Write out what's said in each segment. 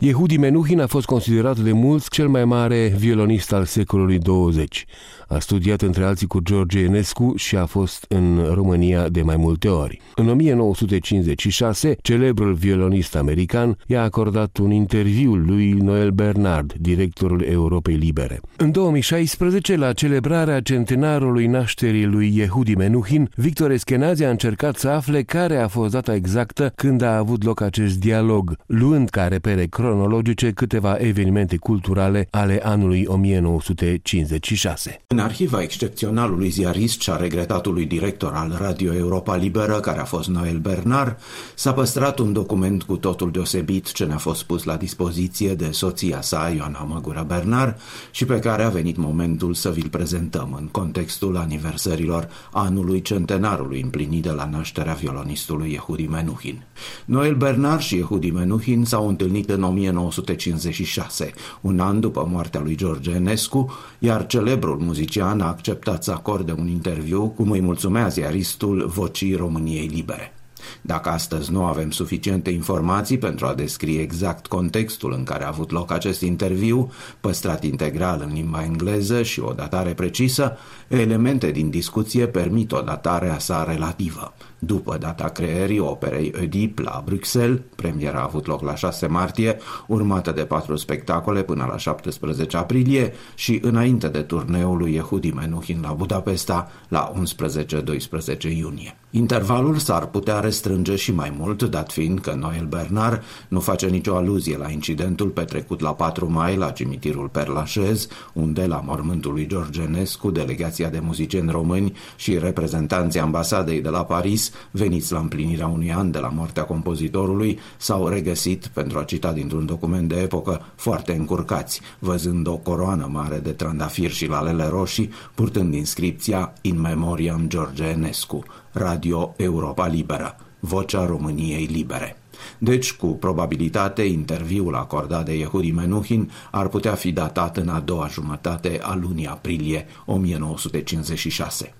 Yehudi Menuhin a fost considerat de mulți cel mai mare violonist al secolului 20. A studiat între alții cu George Enescu și a fost în România de mai multe ori. În 1956, celebrul violonist american i-a acordat un interviu lui Noel Bernard, directorul Europei Libere. În 2016, la celebrarea centenarului nașterii lui Yehudi Menuhin, Victor Eskenazi a încercat să afle care a fost data exactă când a avut loc acest dialog, luând ca repere cronologice câteva evenimente culturale ale anului 1956. În arhiva excepționalului ziarist și a regretatului director al Radio Europa Liberă, care a fost Noel Bernard, s-a păstrat un document cu totul deosebit ce ne-a fost pus la dispoziție de soția sa, Ioana Măgura Bernard, și pe care a venit momentul să vi-l prezentăm în contextul aniversărilor anului centenarului împlinit de la nașterea violonistului Yehudi Menuhin. Noel Bernard și Yehudi Menuhin s-au întâlnit în 1956, un an după moartea lui George Enescu, iar celebrul muzician muzician a acceptat să acorde un interviu cum îi mulțumea ziaristul Vocii României Libere. Dacă astăzi nu avem suficiente informații pentru a descrie exact contextul în care a avut loc acest interviu, păstrat integral în limba engleză și o datare precisă, elemente din discuție permit o datare a sa relativă. După data creării operei Oedipe la Bruxelles, premiera a avut loc la 6 martie, urmată de patru spectacole până la 17 aprilie și înainte de turneul lui Yehudi Menuhin la Budapesta la 11-12 iunie. Intervalul s-ar putea restrânge și mai mult, dat fiind că Noel Bernard nu face nicio aluzie la incidentul petrecut la 4 mai la cimitirul Perlașez, unde, la mormântul lui George Enescu, delegația de muzicieni români și reprezentanții ambasadei de la Paris, veniți la împlinirea unui an de la moartea compozitorului, s-au regăsit, pentru a cita dintr-un document de epocă, foarte încurcați, văzând o coroană mare de trandafiri și lalele roșii, purtând inscripția In Memoriam George Enescu, Radio Europa Liberă, vocea României libere. Deci, cu probabilitate, interviul acordat de Yehudi Menuhin ar putea fi datat în a doua jumătate a lunii aprilie 1956.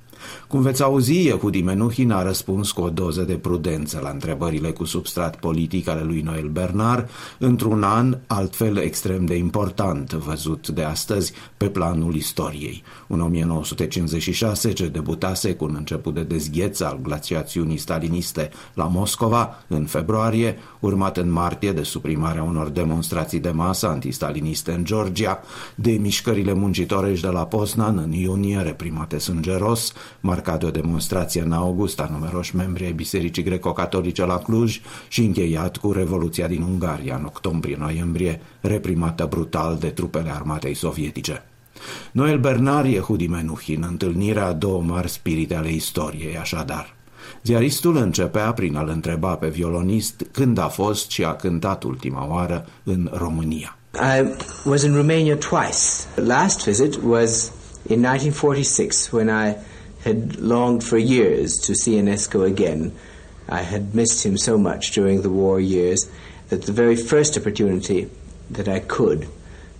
Cum veți auzi, Yehudi Menuhin a răspuns cu o doză de prudență la întrebările cu substrat politic ale lui Noel Bernard, într-un an altfel extrem de important văzut de astăzi pe planul istoriei. Un 1956 ce debutase cu un început de dezgheț al glaciațiunii staliniste la Moscova în februarie, urmat în martie de suprimarea unor demonstrații de masă antistaliniste în Georgia, de mișcările muncitorești de la Poznan în iunie reprimate sângeros, marcat de o demonstrație în august a numeroși membri ai Bisericii Greco-Catolice la Cluj și încheiat cu Revoluția din Ungaria în octombrie-noiembrie, reprimată brutal de trupele armatei sovietice. Noel Bernard Yehudi Menuhin, întâlnirea a două mari spirite ale istoriei, așadar. Ziaristul începea prin a-l întreba pe violonist când a fost și a cântat ultima oară în România. I was in Romania twice. The last visit was in 1946 when I had longed for years to see Enesco again. I had missed him so much during the war years that the very first opportunity that I could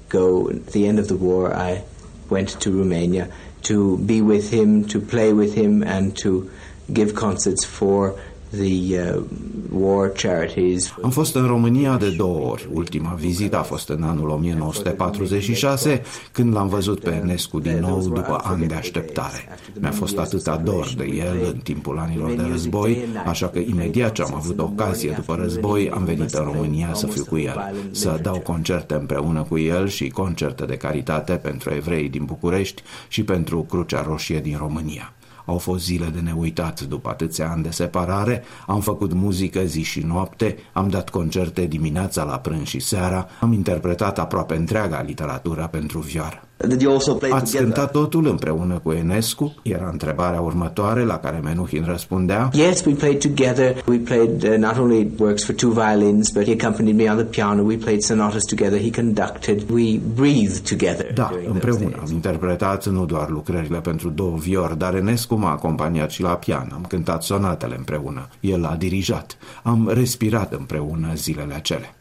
go at the end of the war, I went to Romania to be with him, to play with him, and to give concerts for the uh, war charities. Am fost în România de două ori. Ultima vizită a fost în anul 1946, când l-am văzut pe Enescu din nou după ani de așteptare. Mi-a fost atât dor de el în timpul anilor de război, așa că imediat ce am avut ocazie după război, am venit în România să fiu cu el, să dau concerte împreună cu el și concerte de caritate pentru evrei din București și pentru Crucea Roșie din România. Au fost zile de neuitat după atâția ani de separare, am făcut muzică zi și noapte, am dat concerte dimineața la prânz și seara, am interpretat aproape întreaga literatură pentru vioară. Ați cântat totul împreună cu Enescu? Era întrebarea următoare la care Menuhin răspundea. Yes, we played together. We played uh, not only works for two violins, but he accompanied me on the piano. We played sonatas together. He conducted. We breathed together. Da, împreună am interpretat nu doar lucrările pentru două viori, dar Enescu m-a acompaniat și la pian. Am cântat sonatele împreună. El a dirijat. Am respirat împreună zilele acele.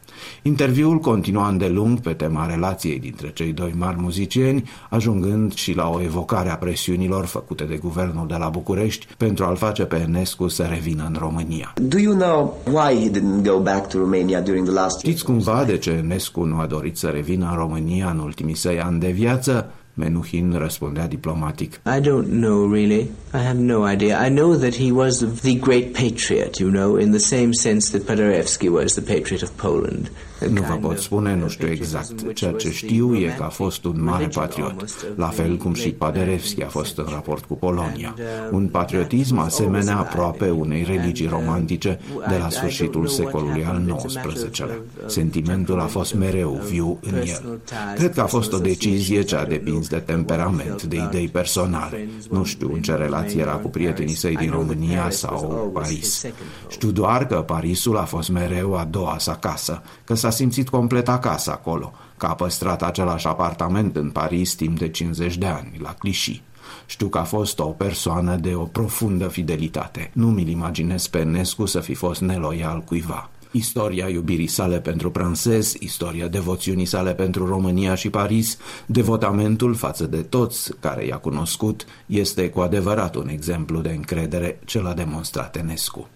Interviul continua îndelung pe tema relației dintre cei doi mari muzicieni, ajungând și la o evocare a presiunilor făcute de guvernul de la București pentru a-l face pe Enescu să revină în România. Do you know why he didn't go back to Romania during the last Știți cumva de ce Enescu nu a dorit să revină în România în ultimii săi ani de viață? Menuhin răspundea diplomatic. I don't know really. I have no idea. I know that he was the great patriot, you know, in the same sense that Paderewski was the patriot of Poland. Nu vă pot spune, nu știu exact. Ceea ce știu e că a fost un mare patriot, la fel cum și Paderewski a fost în raport cu Polonia. Un patriotism asemenea aproape unei religii romantice de la sfârșitul secolului al XIX-lea. Sentimentul a fost mereu viu în el. Cred că a fost o decizie ce a depins de temperament, de idei personale. Nu știu în ce relație era cu prietenii săi din România sau Paris. Știu doar că Parisul a fost mereu a doua sa casă, că s-a simțit complet acasă acolo, că a păstrat același apartament în Paris timp de 50 de ani, la Clichy. Știu că a fost o persoană de o profundă fidelitate. Nu mi-l imaginez pe Nescu să fi fost neloial cuiva. Istoria iubirii sale pentru francez, istoria devoțiunii sale pentru România și Paris, devotamentul față de toți care i-a cunoscut, este cu adevărat un exemplu de încredere ce l-a demonstrat Enescu.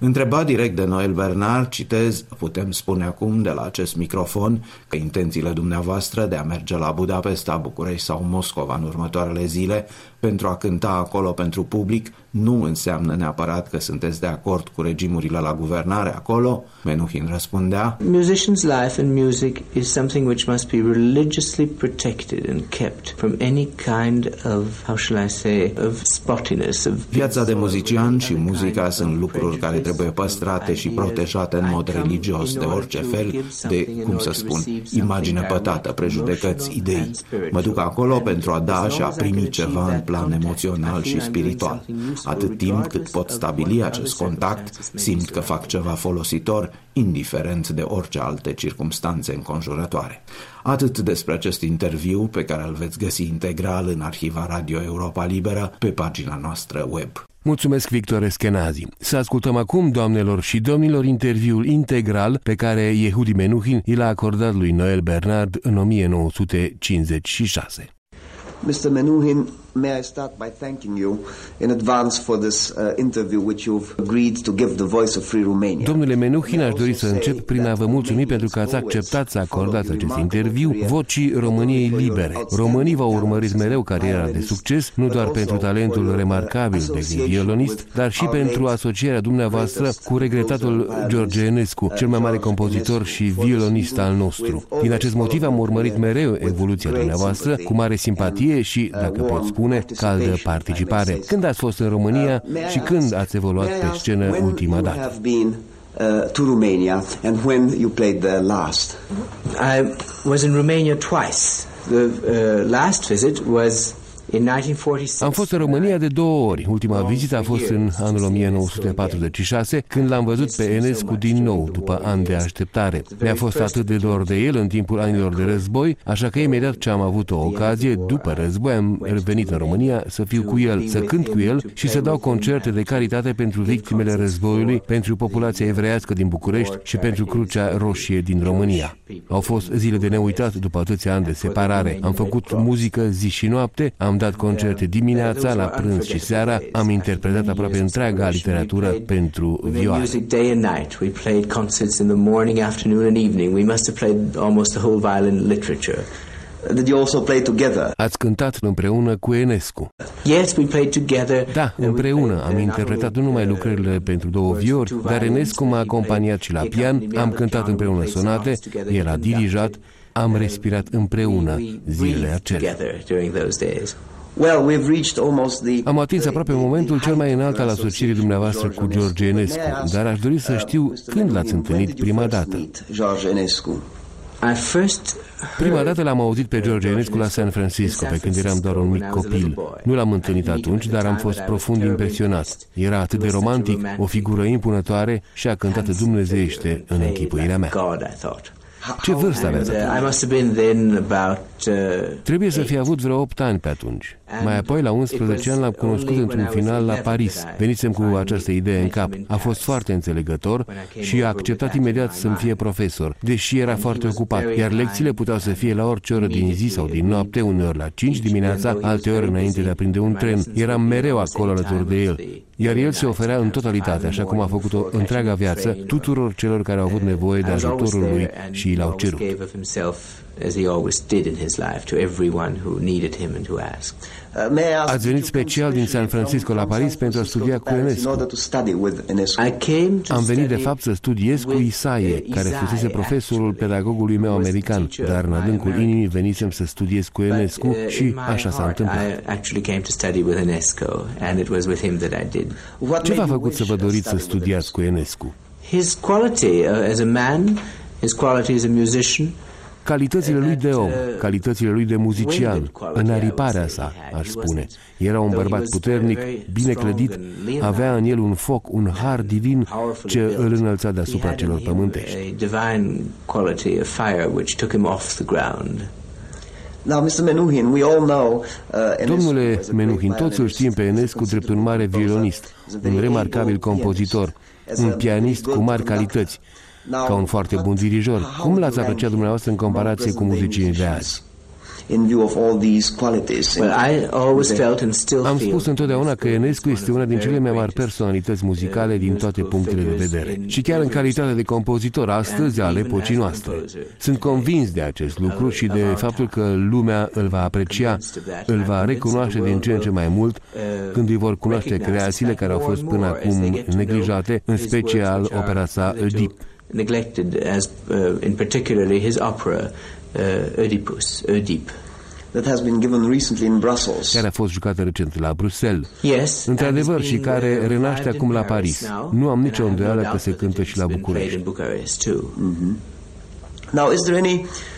Întrebat direct de Noel Bernard, citez, putem spune acum de la acest microfon că intențiile dumneavoastră de a merge la Budapesta, București sau Moscova în următoarele zile pentru a cânta acolo pentru public nu înseamnă neapărat că sunteți de acord cu regimurile la guvernare acolo, Menuhin răspundea. Musician's life and music is something which must be religiously protected and kept from any kind of, how shall I say, of spottiness. Of Viața de muzician și muzica sunt lucruri care trebuie păstrate și protejate în mod religios de orice fel de, cum să spun, imagine pătată, prejudecăți, idei. Mă duc acolo pentru a da și a primi ceva în plan emoțional și spiritual. Atât timp cât pot stabili acest contact, simt că fac ceva folositor, indiferent de orice alte circumstanțe înconjurătoare. Atât despre acest interviu pe care îl veți găsi integral în arhiva Radio Europa Liberă pe pagina noastră web. Mulțumesc, Victor Eskenazi. Să ascultăm acum, doamnelor și domnilor, interviul integral pe care Yehudi Menuhin i l-a acordat lui Noel Bernard în 1956. Mr. Menuhin, may I start by thanking you in advance for this uh, interview which you've agreed to give the voice of Free Romania. Domnule Menuhin, aș dori să încep prin a vă mulțumi pentru că ați acceptat să acordați acest interviu vocii României libere. Românii v-au urmărit mereu cariera de succes, nu doar pentru talentul remarcabil de violonist, dar și pentru asocierea dumneavoastră cu regretatul George Enescu, cel mai mare compozitor și violonist al nostru. Din acest motiv am urmărit mereu evoluția dumneavoastră cu mare simpatie și, dacă pot spune, spune caldă participare. Când ați fost în România și când ați evoluat pe scenă ultima dată? Uh, to Romania and when you played there last? I was in Romania twice. The uh, last visit was am fost în România de două ori. Ultima vizită a fost în anul 1946, când l-am văzut pe Enescu din nou, după ani de așteptare. Mi-a fost atât de dor de el în timpul anilor de război, așa că imediat ce am avut o ocazie, după război, am revenit în România să fiu cu el, să cânt cu el și să dau concerte de caritate pentru victimele războiului, pentru populația evreiască din București și pentru Crucea Roșie din România. Au fost zile de neuitat după atâția ani de separare. Am făcut muzică zi și noapte, am dat concerte dimineața, la prânz și seara, am interpretat aproape întreaga literatură pentru vioară. Did you also play together? Ați cântat împreună cu Enescu. Yes, we played together. Da, împreună. Am interpretat nu numai lucrările pentru două viori, dar Enescu m-a acompaniat și la pian, am cântat împreună sonate, el a dirijat, am respirat împreună zilele acelea. Am atins aproape momentul cel mai înalt al asocierii dumneavoastră cu George Enescu, dar aș dori să știu când l-ați întâlnit prima dată. Prima dată l-am auzit pe George Enescu la San Francisco, pe când eram doar un mic copil. Nu l-am întâlnit atunci, dar am fost profund impresionat. Era atât de romantic, o figură impunătoare și a cântat dumnezeiește în închipuirea mea. Ce vârstă aveți atunci? Trebuie să fi avut vreo 8 ani pe atunci. Mai apoi, la 11 ani, l-am cunoscut într-un final la Paris. Venisem cu această idee în cap. A fost foarte înțelegător și a acceptat imediat să-mi fie profesor, deși era foarte ocupat, iar lecțiile puteau să fie la orice oră din zi sau din noapte, uneori la 5 dimineața, alteori înainte de a prinde un tren. Eram mereu acolo alături de el, iar el se oferea în totalitate, așa cum a făcut-o întreaga viață, tuturor celor care au avut nevoie de ajutorul lui și l-au cerut. As he always did in his life to everyone who needed him and who asked. Uh, Ați venit special din San Francisco la Paris pentru a studia cu Enescu. Am venit de fapt să studiez cu Isaie, care fusese profesorul pedagogului meu american, dar în adâncul inimii venisem să studiez cu Enescu uh, și așa s-a întâmplat. Ce v-a făcut să vă doriți să studiați cu Enescu? His quality uh, as a man, his quality as a musician, Calitățile lui de om, calitățile lui de muzician, înariparea sa, aș spune. Era un bărbat puternic, bine clădit, avea în el un foc, un har divin ce îl înălța deasupra celor pământești. Domnule Menuhin, toți îl știm pe Enescu drept un mare violonist, un remarcabil compozitor, un pianist cu mari calități, ca un foarte bun dirijor. Cum l-ați apreciat dumneavoastră în comparație cu muzicienii de azi? Am spus întotdeauna că Enescu este una din cele mai mari personalități muzicale din toate punctele de vedere. Și chiar în calitate de compozitor astăzi al epocii noastre. Sunt convins de acest lucru și de faptul că lumea îl va aprecia, îl va recunoaște din ce în ce mai mult când îi vor cunoaște creațiile care au fost până acum neglijate, în special opera sa Deep neglected as uh, in particularly his opera uh, Oedipus, Oedip. That has been given recently in Brussels. Care a fost jucată recent la Bruxelles. Yes, Într-adevăr, și care uh, renaște acum la Paris. Nu am nicio îndoială că se cântă și la București. Mm-hmm. Now, is there any Uh,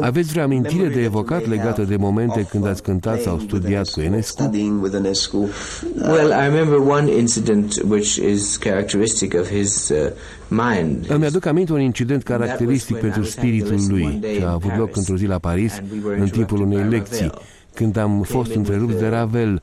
Aveți vreo amintire de evocat legată de momente când ați cântat sau studiat cu Enescu? Well, I remember one incident which is characteristic of his uh, mind. Îmi aduc aminte un incident caracteristic pentru spiritul lui, ce a avut loc într-o zi la Paris, în timpul unei lecții când am fost întrerupt de Ravel,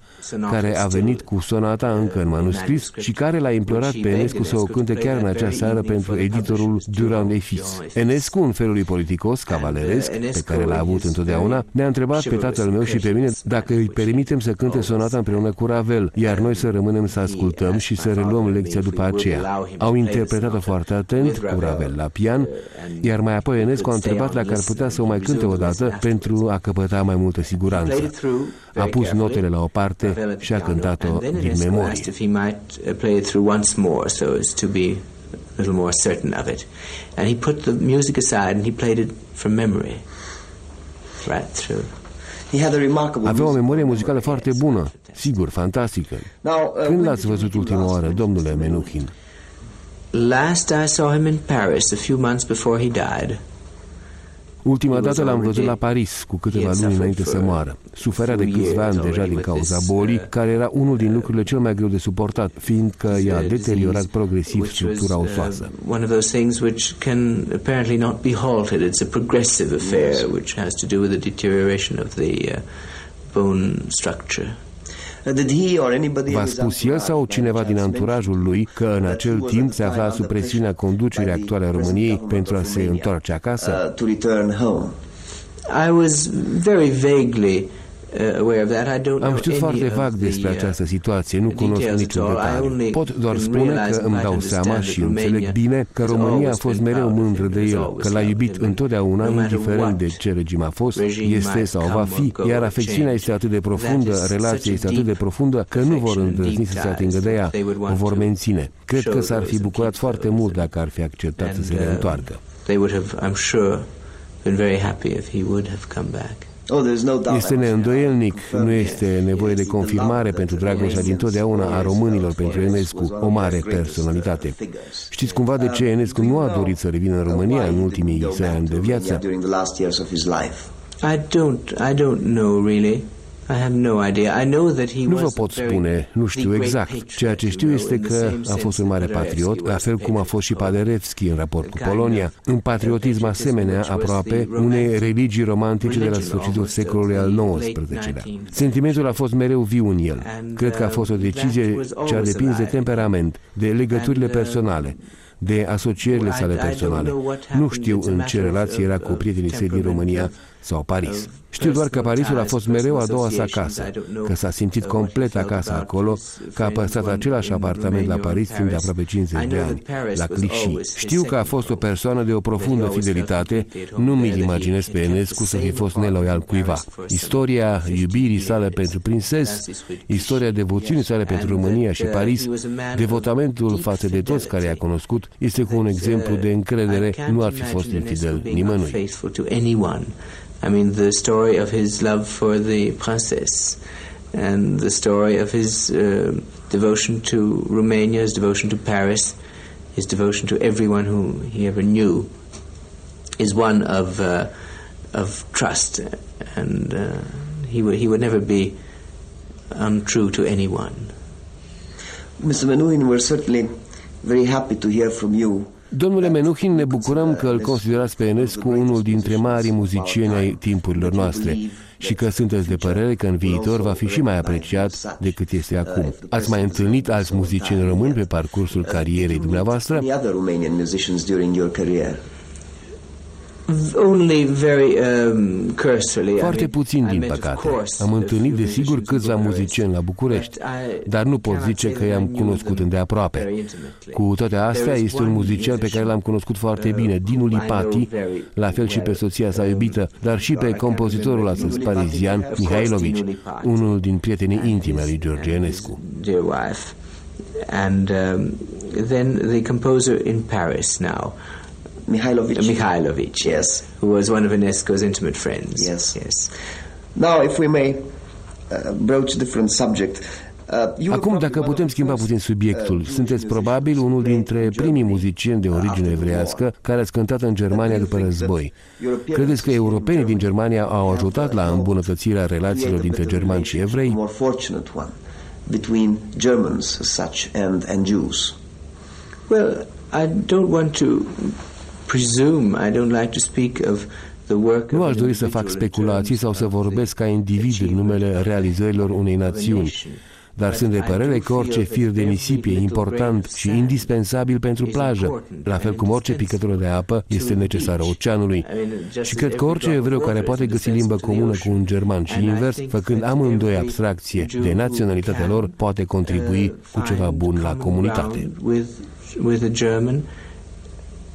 care a venit cu sonata încă în manuscris și care l-a implorat pe Enescu să o cânte chiar în acea seară pentru editorul Durand et Fils. Enescu, în felul lui politicos, cavaleresc, pe care l-a avut întotdeauna, ne-a întrebat pe tatăl meu și pe mine dacă îi permitem să cânte sonata împreună cu Ravel, iar noi să rămânem să ascultăm și să reluăm lecția după aceea. Au interpretat-o foarte atent cu Ravel la pian, iar mai apoi Enescu a întrebat dacă ar putea să o mai cânte o dată pentru a căpăta mai multă siguranță. A pus notele la o parte și a cântat-o din memorie. a little more certain of it. And he put the music aside and he played it from memory. Right through. Avea o memorie muzicală foarte bună, sigur, fantastică. Uh, Când l-ați văzut ultima oară, domnule Menuhin? Last I saw him in Paris a few months before he died. Ultima dată l-am văzut la Paris, cu câteva luni înainte să moară. Suferea de câțiva ani deja din cauza bolii, uh, care era unul din lucrurile cel mai greu de suportat, fiindcă i-a deteriorat progresiv structura uh, osoasă. One of those things which can apparently not be halted. It's a progressive affair which has to do with the deterioration of the uh, bone structure. V-a spus el sau cineva din anturajul lui că în acel timp se afla sub presiunea conducerii actuale a României pentru a se întoarce acasă? I was very vaguely am știut foarte vag despre uh, această situație, nu cunosc niciun detaliu. Pot doar spune că îmi dau seama și înțeleg bine că România a fost mereu mândră de el, că l-a iubit întotdeauna, indiferent de ce regim a fost, este sau va fi, iar afecțiunea este atât de profundă, relația este atât de profundă, că nu vor îndrăzni să se atingă de ea, o vor menține. Cred că s-ar fi bucurat foarte mult dacă ar fi acceptat să se uh, reîntoarcă. They would have, I'm sure, been very happy if he would have come back. Oh, este neîndoielnic, nu este nevoie de confirmare pentru dragostea din totdeauna a românilor pentru Enescu, o mare personalitate. Știți cumva de ce Enescu nu a dorit să revină în România în ultimii săi ani de viață? I don't, I don't know really. Nu vă pot spune, nu știu exact. Ceea ce știu este că a fost un mare patriot, la fel cum a fost și Paderewski în raport cu Polonia. Un patriotism asemenea aproape unei religii romantice de la sfârșitul secolului al XIX-lea. Sentimentul a fost mereu viu în el. Cred că a fost o decizie ce a depins de temperament, de legăturile personale de asocierile sale personale. Nu știu în ce relație era cu prietenii săi din România sau Paris. Știu doar că Parisul a fost mereu a doua sa casă, că s-a simțit complet acasă acolo, că a păstrat același apartament la Paris timp de aproape 50 de ani, la Clichy. Știu că a fost o persoană de o profundă fidelitate, nu mi-l imaginez pe Enescu să fi fost neloial cuiva. Istoria iubirii sale pentru prinses, istoria devoțiunii sale pentru România și Paris, devotamentul față de toți care i-a cunoscut, este cu un exemplu de încredere, nu ar fi fost infidel nimănui. I mean, the story of his love for the princess and the story of his uh, devotion to Romania, his devotion to Paris, his devotion to everyone who he ever knew is one of, uh, of trust. And uh, he, would, he would never be untrue to anyone. Mr. Menuhin, we're certainly very happy to hear from you Domnule Menuhin, ne bucurăm că îl considerați pe Enescu unul dintre marii muzicieni ai timpurilor noastre și că sunteți de părere că în viitor va fi și mai apreciat decât este acum. Ați mai întâlnit alți muzicieni români pe parcursul carierei dumneavoastră? Only very, um, cursorily. Foarte puțin, din păcate. Am întâlnit, desigur, câțiva muzicieni la București, dar nu pot zice că i-am cunoscut îndeaproape. Cu toate astea, este un muzician pe care l-am cunoscut foarte uh, bine, Dinu Lipati, la fel și pe soția sa iubită, dar și pe compozitorul astăzi parizian, Mihailovici, unul din prietenii intime lui George Enescu. And um, then the composer in Paris now, Mihailovic. Mihailovic, yes, who was one of Enesco's intimate friends. Yes, yes. Now, if we may uh, broach a different subject. Uh, Acum, dacă putem schimba puțin subiectul, uh, sunteți probabil unul dintre primii muzicieni de origine evreiască care ați cântat în Germania după război. Credeți că europenii din Germania au ajutat la îmbunătățirea relațiilor dintre germani și evrei? between Germans as such and, and Jews? Well, I don't want to presume, I don't like to speak of nu aș dori să fac speculații sau să vorbesc ca individ în numele realizărilor unei națiuni, dar sunt de părere că orice fir de nisip e important și indispensabil pentru plajă, la fel cum orice picătură de apă este necesară oceanului. Și cred că orice evreu care poate găsi limbă comună cu un german și invers, făcând amândoi abstracție de naționalitatea lor, poate contribui cu ceva bun la comunitate.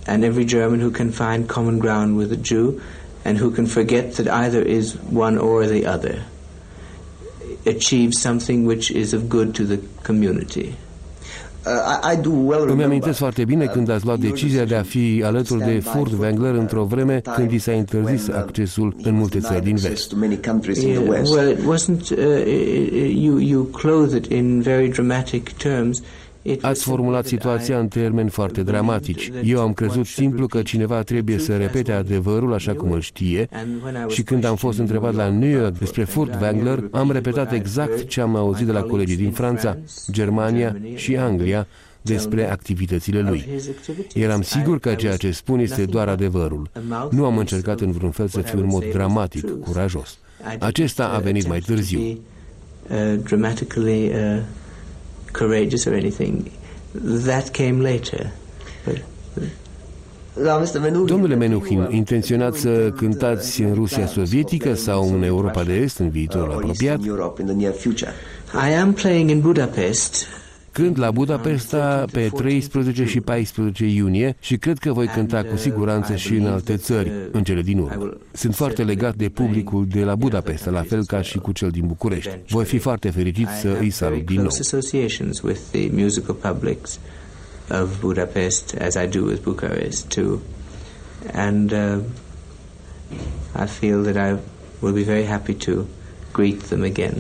And every German who can find common ground with a Jew and who can forget that either is one or the other achieves something which is of good to the community. Uh, Îmi amintesc foarte bine uh, când ați luat decizia de a fi alături de Furtwängler într-o vreme când i s-a interzis accesul în multe țări din vest. Yeah, well, it wasn't. Uh, you you clothe it in very dramatic terms. Ați formulat situația în termeni foarte dramatici. Eu am crezut simplu că cineva trebuie să repete adevărul așa cum îl știe și când am fost întrebat la New York despre Furtwängler, am repetat exact ce am auzit de la colegii din Franța, Germania și Anglia despre activitățile lui. Eram sigur că ceea ce spun este doar adevărul. Nu am încercat în vreun fel să fiu în mod dramatic, curajos. Acesta a venit mai târziu. Uh, uh, courageous or anything. That came later. But, Domnule Menuhin, intenționați să cântați în Rusia sovietică sau în Europa de Est în viitorul apropiat? I am playing in Budapest Cânt la Budapesta pe 13 și 14 iunie și cred că voi cânta cu siguranță și în alte țări, în cele din urmă. Sunt foarte legat de publicul de la Budapesta, la fel ca și cu cel din București. Voi fi foarte fericit să îi salut din nou. of Budapest as I do with Bucharest too. And uh, I feel that I will be very happy to greet them again.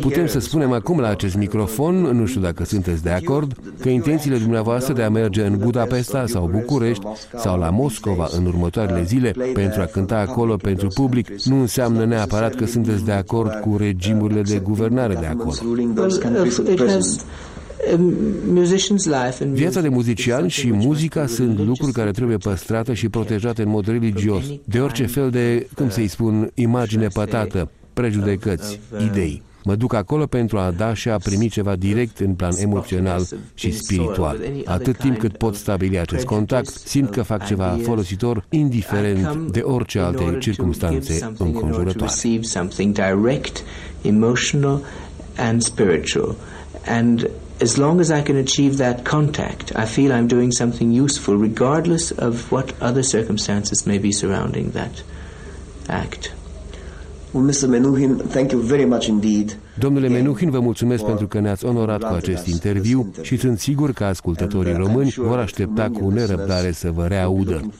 Putem să spunem acum la acest microfon, nu știu dacă sunteți de acord, că intențiile dumneavoastră de a merge în Budapesta sau București sau la Moscova în următoarele zile pentru a cânta acolo pentru public nu înseamnă neapărat că sunteți de acord cu regimurile de guvernare de acolo. Viața de muzician și muzica sunt lucruri care trebuie păstrate și protejate în mod religios, de orice fel de, cum să-i spun, imagine pătată, prejudecăți, idei. Mă duc acolo pentru a da și a primi ceva direct în plan emoțional și spiritual. Atât timp cât pot stabili acest contact, simt că fac ceva folositor, indiferent de orice alte circunstanțe înconjurătoare. And as long as I can achieve that contact, I feel I'm doing something useful, regardless of what other circumstances may be surrounding that act. Well, Mr. Menuhin, thank you very much indeed. Domnule Menuhin, vă mulțumesc pentru că ne-ați onorat cu acest interviu și sunt sigur că ascultătorii români vor aștepta cu nerăbdare să vă reaudă.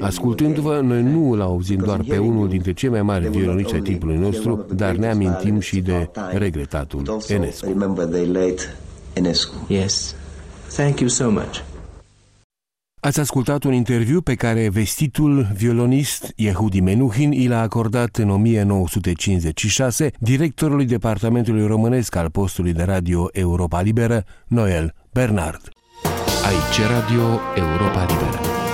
Ascultându-vă, noi nu îl auzim doar pe unul dintre cei mai mari violoniști ai timpului nostru, dar ne amintim și de regretatul Enescu. Yes. Thank you so much. Ați ascultat un interviu pe care vestitul violonist Yehudi Menuhin i l-a acordat în 1956 directorului Departamentului Românesc al postului de radio Europa Liberă, Noel Bernard. Aici Radio Europa Liberă.